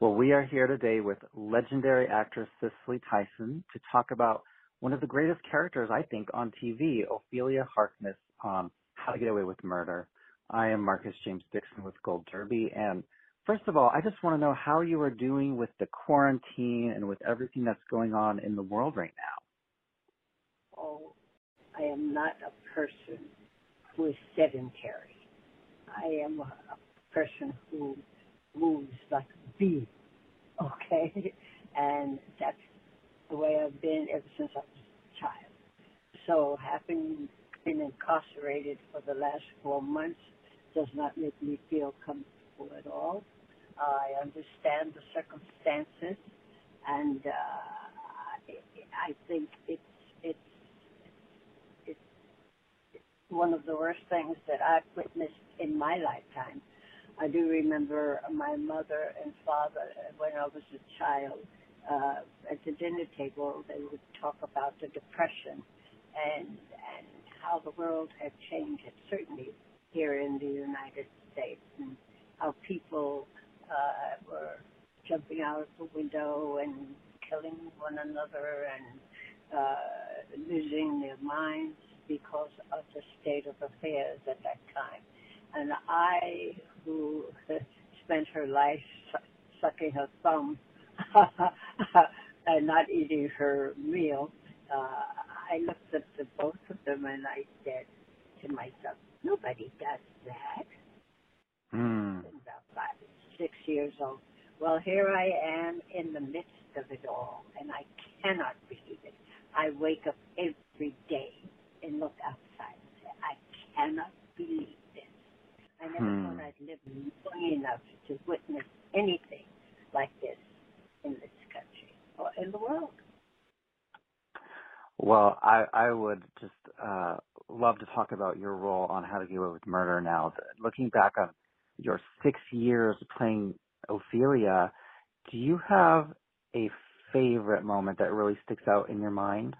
Well, we are here today with legendary actress Cicely Tyson to talk about one of the greatest characters, I think, on TV, Ophelia Harkness on How to Get Away with Murder. I am Marcus James Dixon with Gold Derby. And first of all, I just want to know how you are doing with the quarantine and with everything that's going on in the world right now. Oh, I am not a person who is sedentary. I am a person who moves like a bee, okay? And that's the way I've been ever since I was a child. So having been incarcerated for the last four months does not make me feel comfortable at all. I understand the circumstances, and uh, I think it's it's it's one of the worst things that I've witnessed in my lifetime. I do remember my mother and father when I was a child uh, at the dinner table. They would talk about the depression and and how the world had changed, certainly here in the United States, and how people uh, were jumping out of the window and killing one another and uh, losing their minds because of the state of affairs at that time. And I, who spent her life sucking her thumb and not eating her meal, uh, I looked at the both of them and I said to myself, nobody does that. Hmm. About five, six years old. Well, here I am in the midst of it all, and I cannot believe it. I wake up every day and look outside and say, I cannot believe I never Hmm. thought I'd live long enough to witness anything like this in this country or in the world. Well, I, I would just uh, love to talk about your role on How to Get Away with Murder now. Looking back on your six years playing Ophelia, do you have a favorite moment that really sticks out in your mind?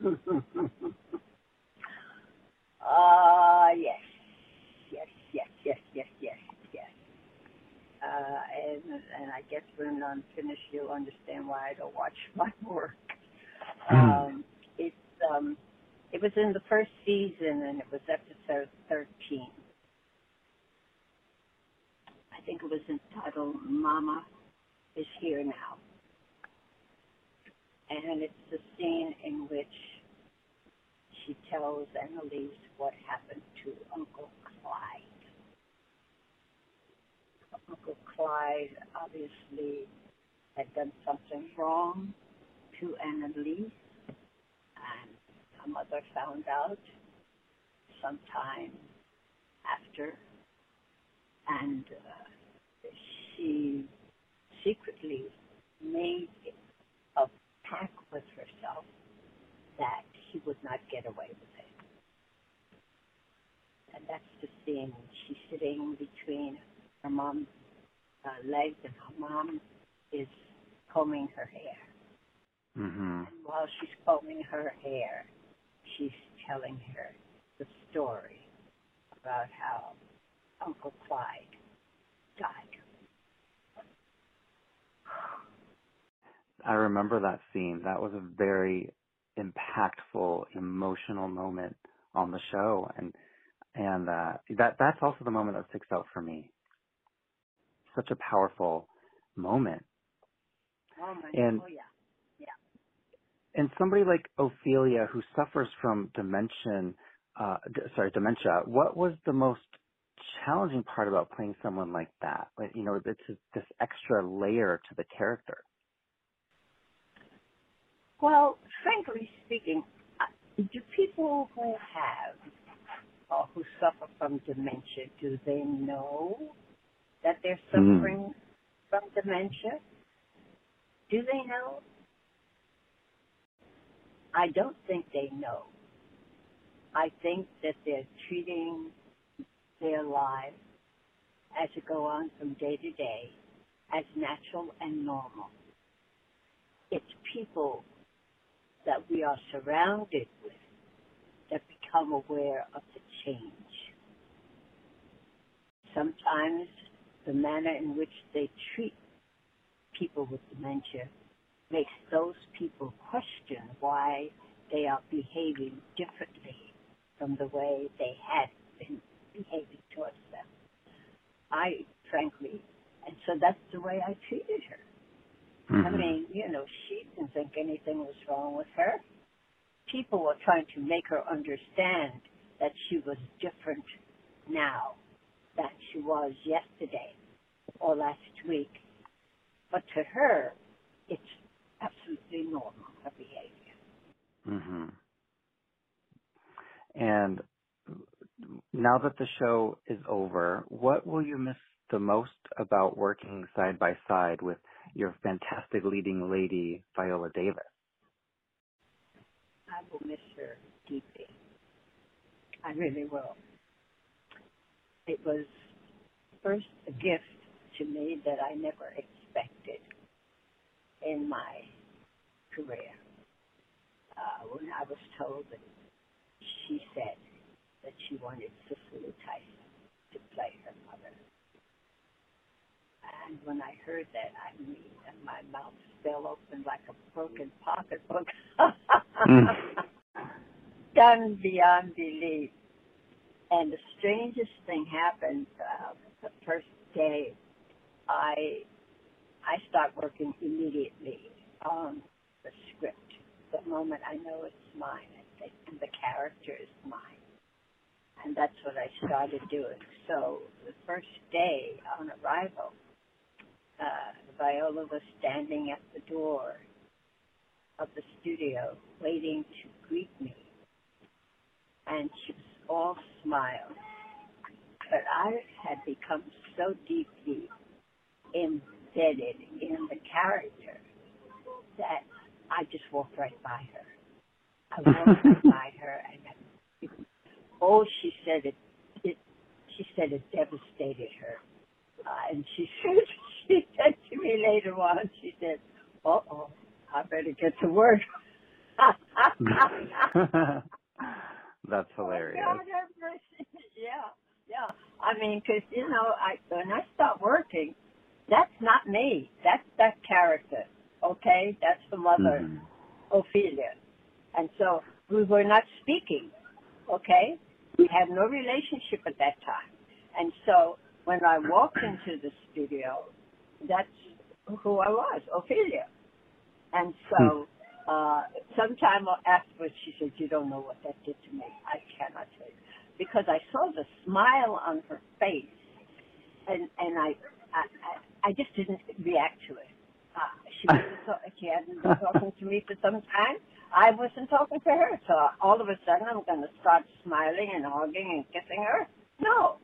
Ah, yes, yes, yes, yes, yes, yes, yes. Uh, and and I guess when I'm finished, you'll understand why I don't watch my work. Um, it's um, it was in the first season, and it was episode 13. I think it was entitled "Mama is Here Now," and it's the scene in which she tells Annalise what happened to Uncle Clyde. Uncle Clyde obviously had done something wrong to Annalise, and her mother found out sometime after, and uh, she secretly made a pact with herself that she would not get away with it. And that's the scene. She's sitting between her mom's uh, legs, and her mom is combing her hair. Mm-hmm. And while she's combing her hair, she's telling her the story about how Uncle Clyde died. I remember that scene. That was a very impactful, emotional moment on the show, and and uh, that that's also the moment that sticks out for me. Such a powerful moment, Oh my And- oh yeah. and somebody like Ophelia who suffers from dementia. Uh, d- sorry, dementia. What was the most challenging part about playing someone like that? Like, you know, it's this extra layer to the character. Well, frankly speaking, do people who have or who suffer from dementia, do they know that they're suffering mm. from dementia? Do they know? I don't think they know. I think that they're treating their lives as it go on from day to day as natural and normal. It's people that we are surrounded with that become aware of the change. Sometimes the manner in which they treat people with dementia makes those people question why they are behaving differently from the way they had been behaving towards them. I, frankly, and so that's the way I treated her. Mm-hmm. I mean, you know, she didn't think anything was wrong with her. People were trying to make her understand that she was different now than she was yesterday or last week. But to her, it's absolutely normal, her behavior. Mm-hmm. And now that the show is over, what will you miss the most about working side by side with your fantastic leading lady, Viola Davis? I will miss her deeply. I really will. It was first a gift to me that I never expected in my career. Uh, when I was told that she said that she wanted Cicely Tyson to play her mother. And when I heard that, I mean, my mouth fell open like a broken pocketbook. mm. Done beyond belief. And the strangest thing happened uh, the first day. I I start working immediately on the script. The moment I know it's mine, and the character is mine and that's what I started doing. So the first day on arrival, uh, Viola was standing at the door of the studio waiting to greet me, and she was all smiles. But I had become so deeply embedded in the character that I just walked right by her. I walked right by her and Oh, she said it. It. She said it devastated her, uh, and she said she said to me later on. She said, "Uh oh, I better get to work." That's hilarious. Oh, God, yeah, yeah. I mean, because you know, I when I start working, that's not me. That's that character. Okay, that's the mother, mm-hmm. Ophelia, and so we were not speaking. Okay, we had no relationship at that time. And so when I walked into the studio, that's who I was, Ophelia. And so hmm. uh, sometime afterwards, she said, you don't know what that did to me. I cannot tell you. Because I saw the smile on her face, and, and I, I, I, I just didn't react to it. Uh, she, was, she hadn't been talking to me for some time, I wasn't talking to her. So all of a sudden, I'm going to start smiling and hugging and kissing her. No,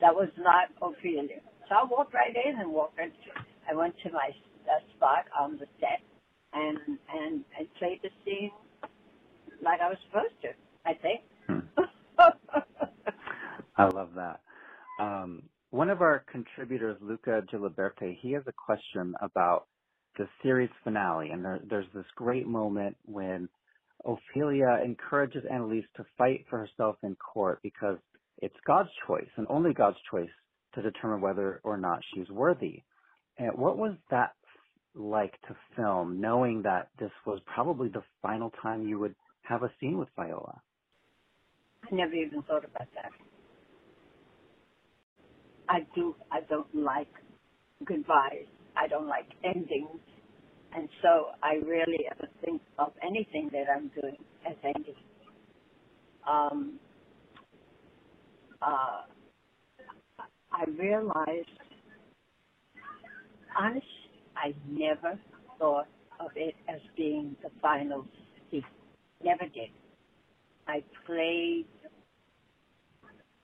that was not Ophelia. So I walked right in and walked into. I went to my uh, spot on the set and and and played the scene like I was supposed to. I think. Hmm. I love that. Um, one of our contributors, Luca Giliberti, he has a question about the series finale, and there, there's this great moment when Ophelia encourages Annalise to fight for herself in court because it's God's choice and only God's choice to determine whether or not she's worthy. And what was that like to film, knowing that this was probably the final time you would have a scene with Viola? I never even thought about that. I do. I don't like goodbyes. I don't like endings. And so I rarely ever think of anything that I'm doing as ending. Um, uh, I realized, honestly, I never thought of it as being the final scene. Never did. I played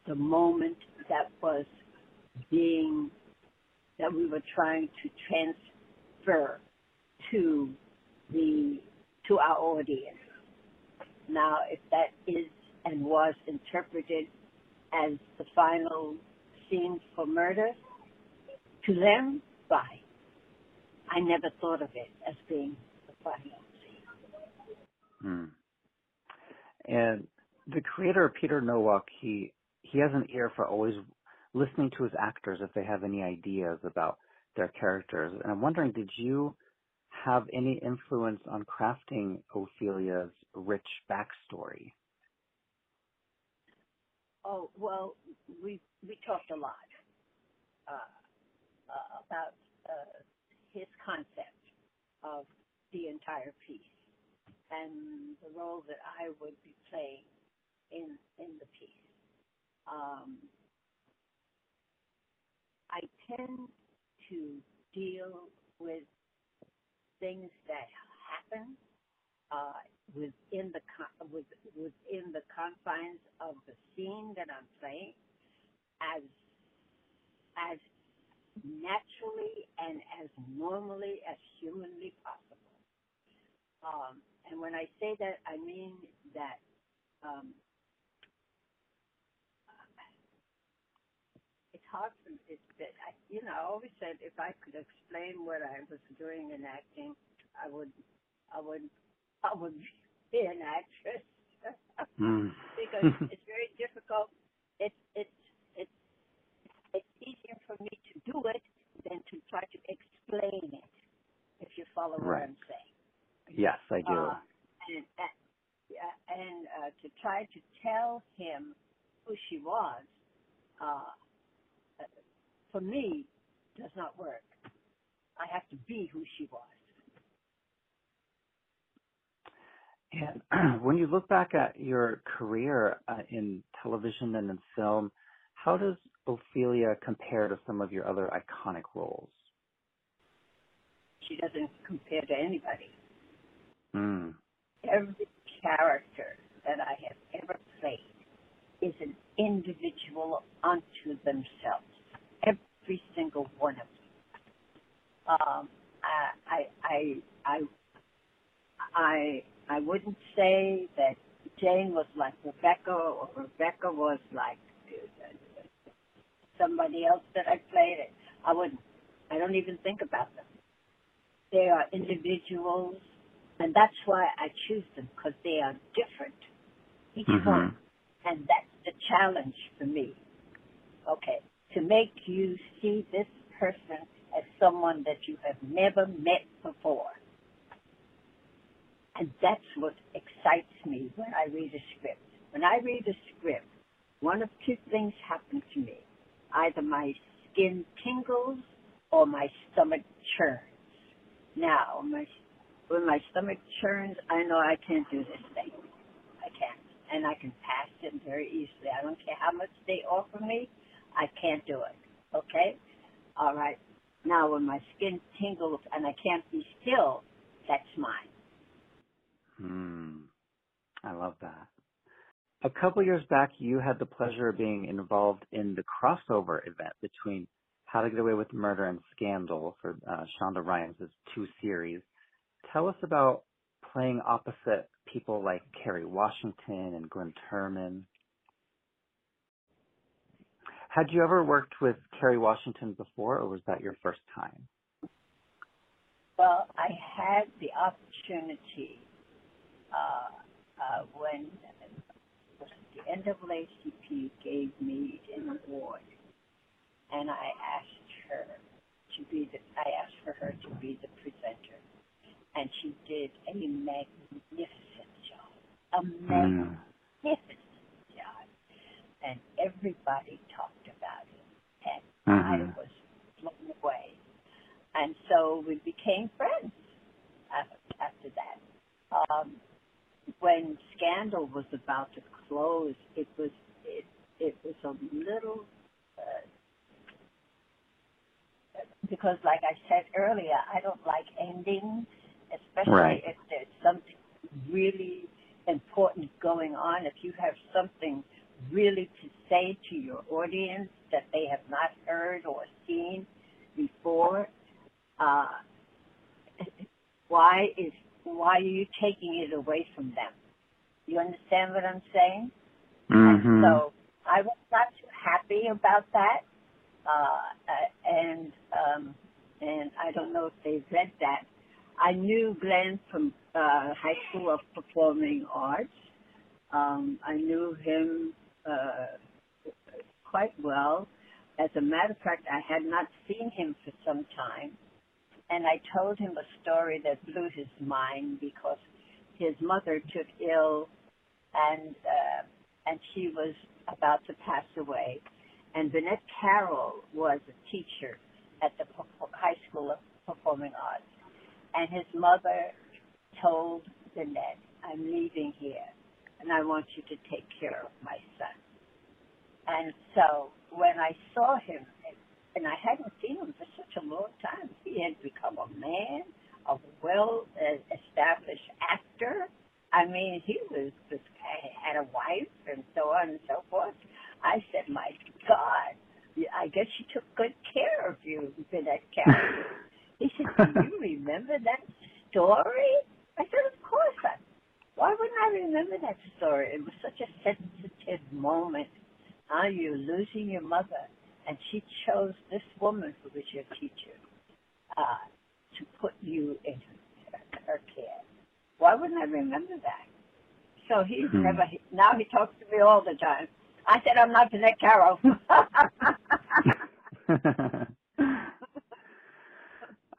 the moment that was being that we were trying to transfer to the to our audience. Now, if that is and was interpreted as the final for murder, to them, bye. I never thought of it as being the final scene. Hmm. And the creator Peter Nowalk, he he has an ear for always listening to his actors if they have any ideas about their characters. And I'm wondering, did you have any influence on crafting Ophelia's rich backstory? Oh well, we we talked a lot uh, uh, about uh, his concept of the entire piece and the role that I would be playing in in the piece. Um, I tend to deal with things that happen uh, within the con- with, within the confines of the scene that I'm playing as as naturally and as normally as humanly possible. Um, and when I say that, I mean that um, it's hard for me. It's I, you know, I always said if I could explain what I was doing in acting, I would, I would, I would be an actress mm. because it's very difficult. It's it's it's it's easier for me to do it than to try to explain it. If you follow what I'm saying. Yes, I do. Uh, and uh, and uh, to try to tell him who she was, uh, for me, does not work. I have to be who she was. And when you look back at your career uh, in television and in film, how does Ophelia compare to some of your other iconic roles? She doesn't compare to anybody. Mm. Every character that I have ever played is an individual unto themselves. Every single one of them. Um, I, I, I, I, I, I wouldn't say that Jane was like Rebecca or Rebecca was like uh, somebody else that I played. It. I wouldn't. I don't even think about them. They are individuals, and that's why I choose them because they are different, each Mhm. one, and that's the challenge for me. Okay, to make you see this person as someone that you have never met before. And that's what excites me when I read a script. When I read a script, one of two things happen to me. Either my skin tingles or my stomach churns. Now, my, when my stomach churns, I know I can't do this thing. I can't. And I can pass it very easily. I don't care how much they offer me, I can't do it. Okay? All right. Now, when my skin tingles and I can't be still, that's mine. Hmm. I love that. A couple years back, you had the pleasure of being involved in the crossover event between How to Get Away with Murder and Scandal for uh, Shonda Rhimes' two series. Tell us about playing opposite people like Kerry Washington and Glynn Turman. Had you ever worked with Kerry Washington before, or was that your first time? Well, I had the opportunity uh, uh, when the NAACP gave me an award, and I asked her to be the. I asked for her to be the presenter, and she did a magnificent job. A Mm. magnificent job, and everybody talked about it, and Mhm. I was blown away. And so we became friends after, after that. Um, when Scandal was about to close, it was it it was a little uh, because, like I said earlier, I don't like endings, especially Right. if there's something really important going on. If you have something really to say to your audience that they have not heard or seen before. Uh, why is why are you taking it away from them? You understand what I'm saying? Mm-hmm. So I was not too happy about that. Uh, and um, and I don't know if they read that. I knew Glynn from uh, High School of Performing Arts. Um, I knew him uh, quite well. As a matter of fact, I had not seen him for some time, and I told him a story that blew his mind because his mother took ill, and uh, and she was about to pass away. And Vinnette Carroll was a teacher at the High School of Performing Arts, and his mother told Vinnette, "I'm leaving here, and I want you to take care of my son." And so when I saw him, and I hadn't seen him for such a long time, he had become a man, a well-established actor. I mean, he was just had a wife and so on and so forth. I said, "My God, I guess she took good care of you, Vinnette Carroll." He said, "Do you remember that story?" I said, "Of course I." Why wouldn't I remember that story? It was such a sensitive moment now you're losing your mother, and she chose this woman who was your teacher uh, to put you in her, care. Why wouldn't I remember that? So he's hmm. never. Now he talks to me all the time. I said I'm not Vinnette Carroll.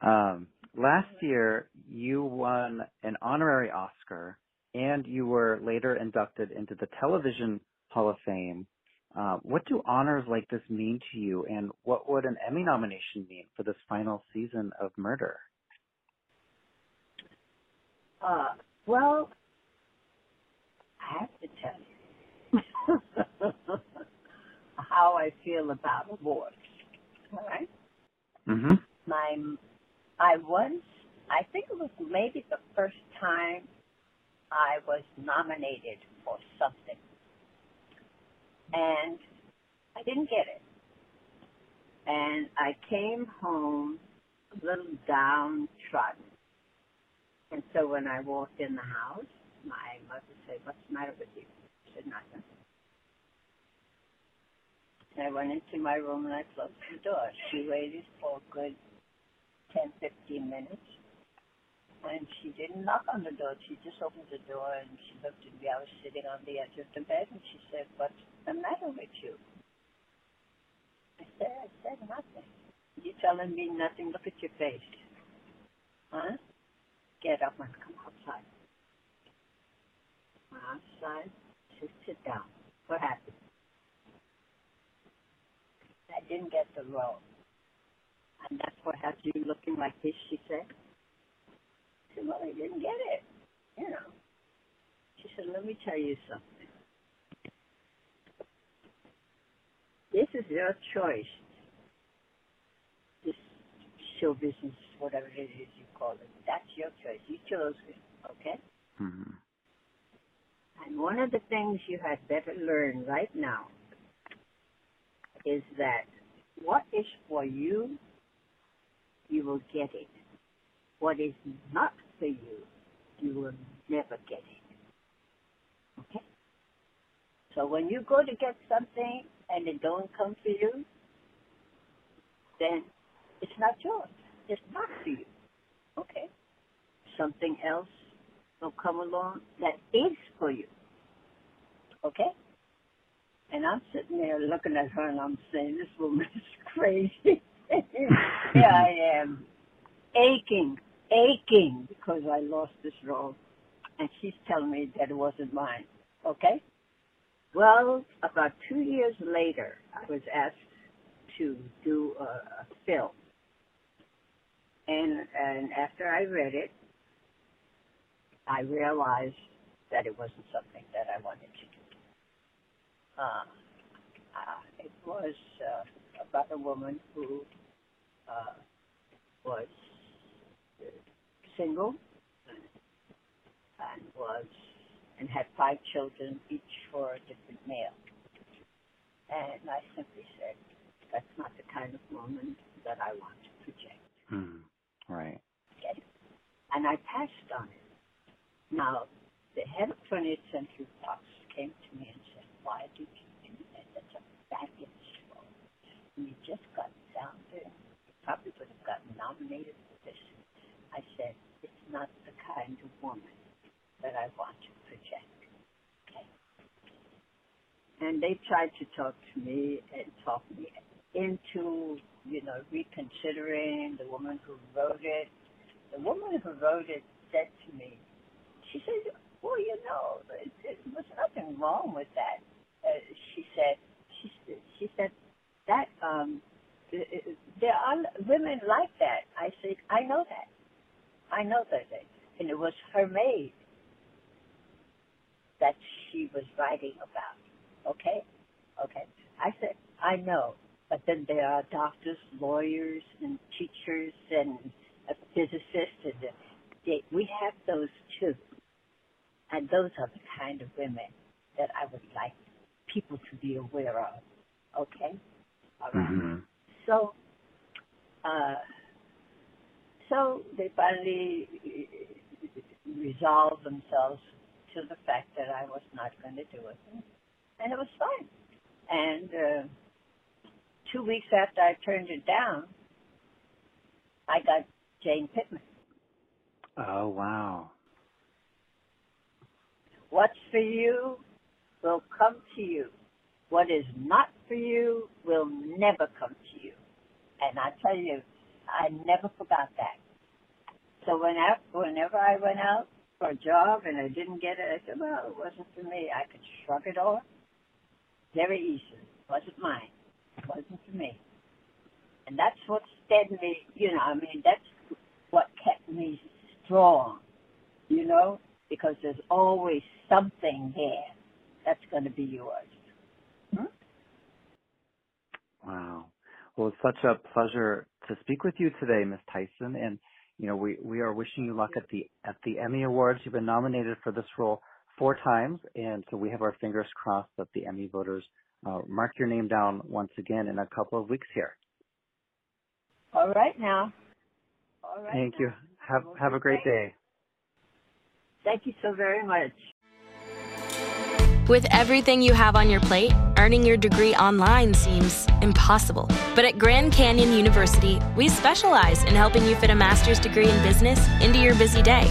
um, last year, you won an honorary Oscar, and you were later inducted into the Television Hall of Fame uh, what do honors like this mean to you, and what would an Emmy nomination mean for this final season of Murder? Uh, well, I have to tell you how I feel about awards. All right. Mm-hmm. My, I once, I think it was maybe the first time I was nominated for something and I didn't get it. And I came home a little downtrodden. And so when I walked in the house, my mother said, What's the matter with you? I said, Nothing. And I went into my room and I closed the door. She waited for a good 10, 15 minutes. And she didn't knock on the door. She just opened the door and she looked at me. I was sitting on the edge of the bed and she said, What's the matter with you? I said, I said nothing. You're telling me nothing? Look at your face. Huh? Get up and come outside. Come Outside. Just sit down. What happened? I didn't get the role. And that's what has you looking like this, she said. Said, well, I didn't get it. You know. She said, let me tell you something. This is your choice. This show business, whatever it is you call it, that's your choice. You chose it, okay? Mm-hmm. And one of the things you had better learn right now is that what is for you, you will get it. What is not for you, you will never get it. Okay? So when you go to get something and it don't come for you, then it's not yours. It's not for you. Okay? Something else will come along that is for you. Okay? And I'm sitting there looking at her and I'm saying, this woman is crazy. Here I am, aching, aching because I lost this role. And she's telling me that it wasn't mine. Okay? Well, about two years later, I was asked to do a, a film. And, and after I read it, I realized that it wasn't something that I wanted to do. Uh, uh, it was uh, about a woman who uh, was single and was and had five children, each for a different male. And I simply said, that's not the kind of woman that I want to project. Mm, right. Okay. And I passed on it. Now, the head of 20th Century Fox came to me and said, why did you do that? That's a baggage role. And you just got down there. You probably would have gotten nominated for this. I said, it's not the kind of woman that I want to project. Okay. And they tried to talk to me and talk me into, you know, reconsidering the woman who wrote it. The woman who wrote it said to me, she said, well, you know, it was nothing wrong with that. Uh, she said, she, she said that um, there are women like that. I said, I know that. I know that. And it was her maid that she was writing about. Okay? Okay. I said, I know. But then there are doctors, lawyers, and teachers, and physicists, and they, we have those too. And those are the kind of women that I would like people to be aware of. Okay? All right. Mm-hmm. So, uh, so they finally resolved themselves to the fact that I was not going to do it. And it was fine. And uh, two weeks after I turned it down, I got Jane Pittman. Oh, wow. What's for you will come to you. What is not for you will never come to you. And I tell you, I never forgot that. So whenever, whenever I went out for a job and I didn't get it, I said, well, it wasn't for me. I could shrug it off very easily. It wasn't mine. It wasn't for me. And that's what steadied me, you know, I mean, that's what kept me strong, you know, because there's always something there that's going to be yours. Hmm? Wow. Well, it's such a pleasure to speak with you today, Ms. Tyson. And you know, we, we are wishing you luck at the at the Emmy Awards. You've been nominated for this role four times, and so we have our fingers crossed that the Emmy voters uh, mark your name down once again in a couple of weeks here. All right now. All right. Thank now. you. Have have a great day. Thank you so very much. With everything you have on your plate, earning your degree online seems impossible. But at Grand Canyon University, we specialize in helping you fit a master's degree in business into your busy day.